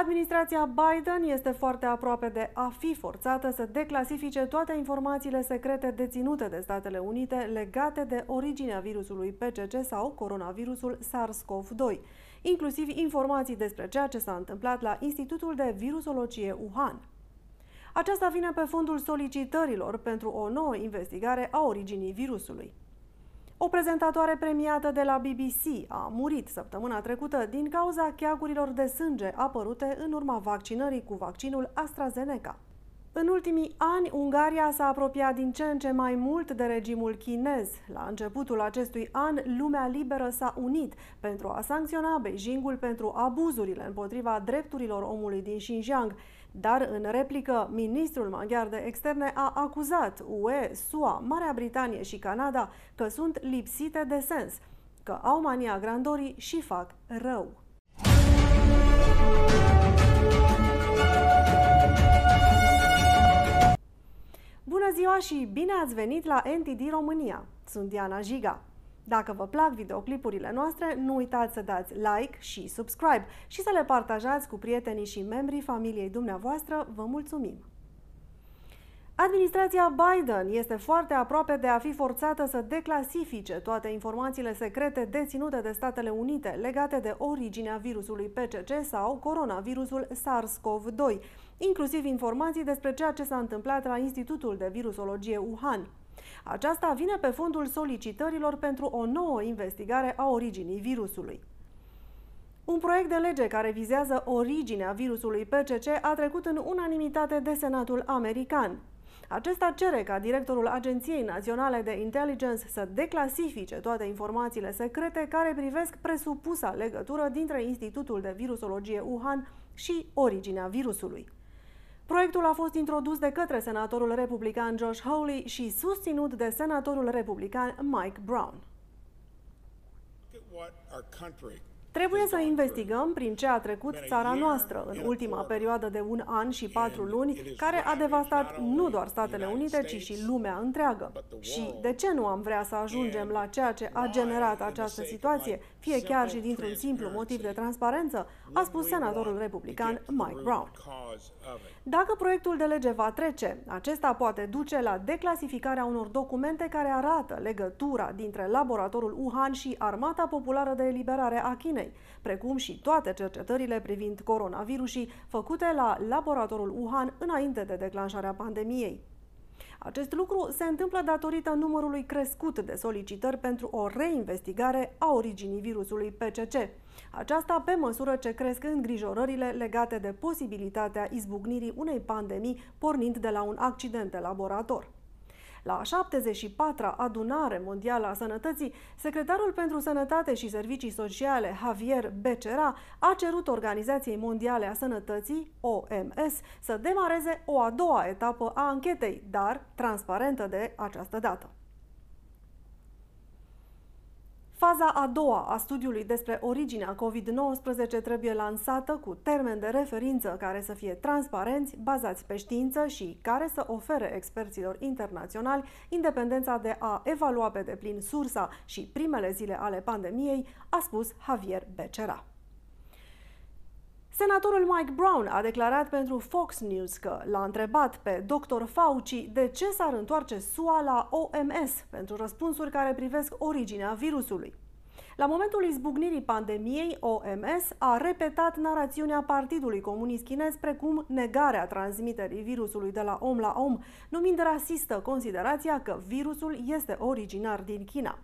Administrația Biden este foarte aproape de a fi forțată să declasifice toate informațiile secrete deținute de Statele Unite legate de originea virusului PCC sau coronavirusul SARS-CoV-2, inclusiv informații despre ceea ce s-a întâmplat la Institutul de Virusologie Wuhan. Aceasta vine pe fondul solicitărilor pentru o nouă investigare a originii virusului. O prezentatoare premiată de la BBC a murit săptămâna trecută din cauza cheagurilor de sânge apărute în urma vaccinării cu vaccinul AstraZeneca. În ultimii ani, Ungaria s-a apropiat din ce în ce mai mult de regimul chinez. La începutul acestui an, lumea liberă s-a unit pentru a sancționa Beijingul pentru abuzurile împotriva drepturilor omului din Xinjiang. Dar, în replică, ministrul maghiar de externe a acuzat UE, SUA, Marea Britanie și Canada că sunt lipsite de sens, că au mania grandorii și fac rău. Și bine ați venit la NTD România! Sunt Diana Jiga. Dacă vă plac videoclipurile noastre, nu uitați să dați like și subscribe și să le partajați cu prietenii și membrii familiei dumneavoastră. Vă mulțumim! Administrația Biden este foarte aproape de a fi forțată să declasifice toate informațiile secrete deținute de Statele Unite legate de originea virusului PCC sau coronavirusul SARS-CoV-2, inclusiv informații despre ceea ce s-a întâmplat la Institutul de Virusologie Wuhan. Aceasta vine pe fondul solicitărilor pentru o nouă investigare a originii virusului. Un proiect de lege care vizează originea virusului PCC a trecut în unanimitate de Senatul american. Acesta cere ca directorul Agenției Naționale de Intelligence să declasifice toate informațiile secrete care privesc presupusa legătură dintre Institutul de Virusologie Wuhan și originea virusului. Proiectul a fost introdus de către senatorul republican Josh Hawley și susținut de senatorul republican Mike Brown. Trebuie să investigăm prin ce a trecut țara noastră în ultima perioadă de un an și patru luni, care a devastat nu doar Statele Unite, ci și lumea întreagă. Și de ce nu am vrea să ajungem la ceea ce a generat această situație, fie chiar și dintr-un simplu motiv de transparență, a spus senatorul republican Mike Brown. Dacă proiectul de lege va trece, acesta poate duce la declasificarea unor documente care arată legătura dintre laboratorul Wuhan și Armata Populară de Eliberare a Chinei, precum și toate cercetările privind coronavirusii făcute la laboratorul Wuhan înainte de declanșarea pandemiei. Acest lucru se întâmplă datorită numărului crescut de solicitări pentru o reinvestigare a originii virusului PCC. Aceasta pe măsură ce cresc îngrijorările legate de posibilitatea izbucnirii unei pandemii pornind de la un accident de laborator. La 74-a adunare mondială a sănătății, secretarul pentru sănătate și servicii sociale Javier Becerra a cerut Organizației Mondiale a Sănătății, OMS, să demareze o a doua etapă a anchetei, dar transparentă de această dată. Faza a doua a studiului despre originea COVID-19 trebuie lansată cu termen de referință care să fie transparenți, bazați pe știință și care să ofere experților internaționali independența de a evalua pe deplin sursa și primele zile ale pandemiei, a spus Javier Becerra. Senatorul Mike Brown a declarat pentru Fox News că l-a întrebat pe Dr. Fauci de ce s-ar întoarce SUA la OMS pentru răspunsuri care privesc originea virusului. La momentul izbucnirii pandemiei, OMS a repetat narațiunea Partidului Comunist Chinez precum negarea transmiterii virusului de la om la om, numind rasistă considerația că virusul este originar din China.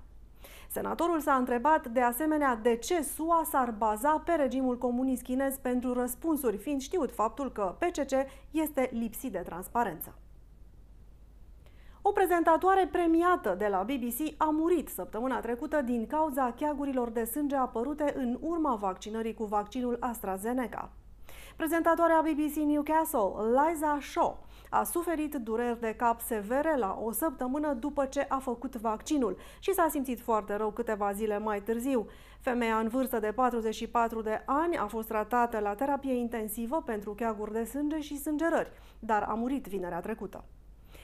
Senatorul s-a întrebat de asemenea de ce SUA s-ar baza pe regimul comunist chinez pentru răspunsuri, fiind știut faptul că PCC este lipsit de transparență. O prezentatoare premiată de la BBC a murit săptămâna trecută din cauza cheagurilor de sânge apărute în urma vaccinării cu vaccinul AstraZeneca. Prezentatoarea BBC Newcastle, Liza Shaw, a suferit dureri de cap severe la o săptămână după ce a făcut vaccinul și s-a simțit foarte rău câteva zile mai târziu. Femeia în vârstă de 44 de ani a fost tratată la terapie intensivă pentru cheaguri de sânge și sângerări, dar a murit vinerea trecută.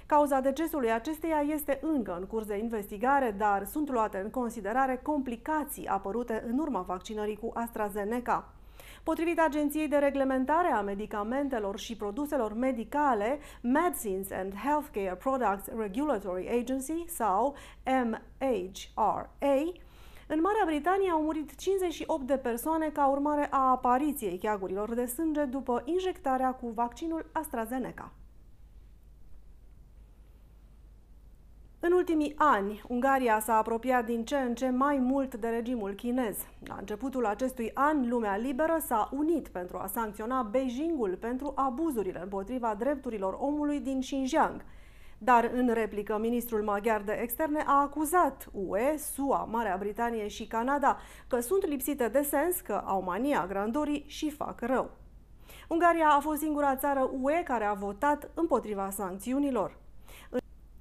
Cauza decesului acesteia este încă în curs de investigare, dar sunt luate în considerare complicații apărute în urma vaccinării cu AstraZeneca. Potrivit Agenției de Reglementare a Medicamentelor și Produselor Medicale, Medicines and Healthcare Products Regulatory Agency sau MHRA, în Marea Britanie au murit 58 de persoane ca urmare a apariției cheagurilor de sânge după injectarea cu vaccinul AstraZeneca. În ultimii ani, Ungaria s-a apropiat din ce în ce mai mult de regimul chinez. La începutul acestui an, lumea liberă s-a unit pentru a sancționa Beijingul pentru abuzurile împotriva drepturilor omului din Xinjiang. Dar în replică, ministrul maghiar de externe a acuzat UE, SUA, Marea Britanie și Canada că sunt lipsite de sens, că au mania grandorii și fac rău. Ungaria a fost singura țară UE care a votat împotriva sancțiunilor.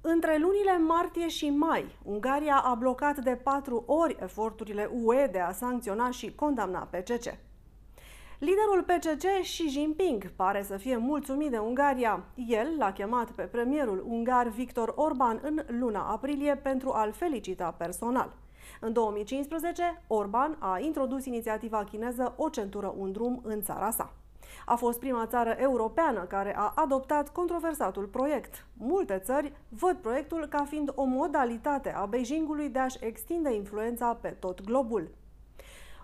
Între lunile martie și mai, Ungaria a blocat de patru ori eforturile UE de a sancționa și condamna PCC. Liderul PCC, Xi Jinping, pare să fie mulțumit de Ungaria. El l-a chemat pe premierul ungar Victor Orban în luna aprilie pentru a-l felicita personal. În 2015, Orban a introdus inițiativa chineză O centură, un drum în țara sa. A fost prima țară europeană care a adoptat controversatul proiect. Multe țări văd proiectul ca fiind o modalitate a Beijingului de a-și extinde influența pe tot globul.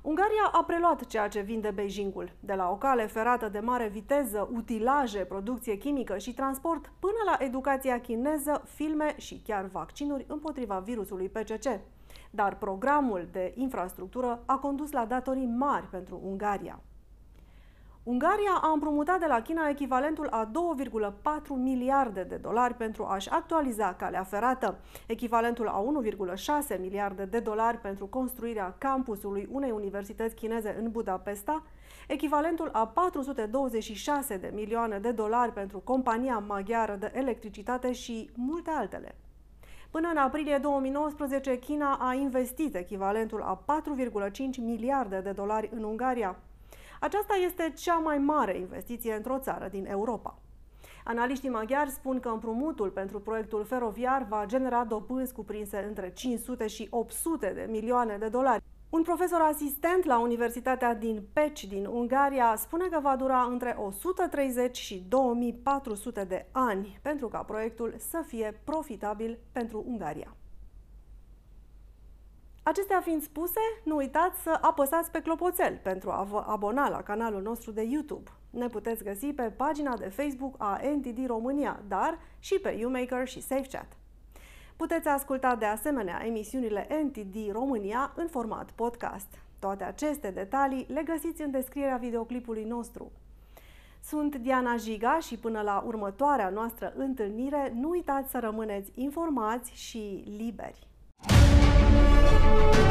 Ungaria a preluat ceea ce vinde Beijingul, de la o cale ferată de mare viteză, utilaje, producție chimică și transport, până la educația chineză, filme și chiar vaccinuri împotriva virusului PCC. Dar programul de infrastructură a condus la datorii mari pentru Ungaria. Ungaria a împrumutat de la China echivalentul a 2,4 miliarde de dolari pentru a-și actualiza calea ferată, echivalentul a 1,6 miliarde de dolari pentru construirea campusului unei universități chineze în Budapesta, echivalentul a 426 de milioane de dolari pentru compania maghiară de electricitate și multe altele. Până în aprilie 2019, China a investit echivalentul a 4,5 miliarde de dolari în Ungaria, aceasta este cea mai mare investiție într-o țară din Europa. Analiștii maghiari spun că împrumutul pentru proiectul feroviar va genera dobânzi cuprinse între 500 și 800 de milioane de dolari. Un profesor asistent la Universitatea din Peci din Ungaria spune că va dura între 130 și 2400 de ani pentru ca proiectul să fie profitabil pentru Ungaria. Acestea fiind spuse, nu uitați să apăsați pe clopoțel pentru a vă abona la canalul nostru de YouTube. Ne puteți găsi pe pagina de Facebook a NTD România, dar și pe YouMaker și SafeChat. Puteți asculta de asemenea emisiunile NTD România în format podcast. Toate aceste detalii le găsiți în descrierea videoclipului nostru. Sunt Diana Jiga și până la următoarea noastră întâlnire, nu uitați să rămâneți informați și liberi. thank you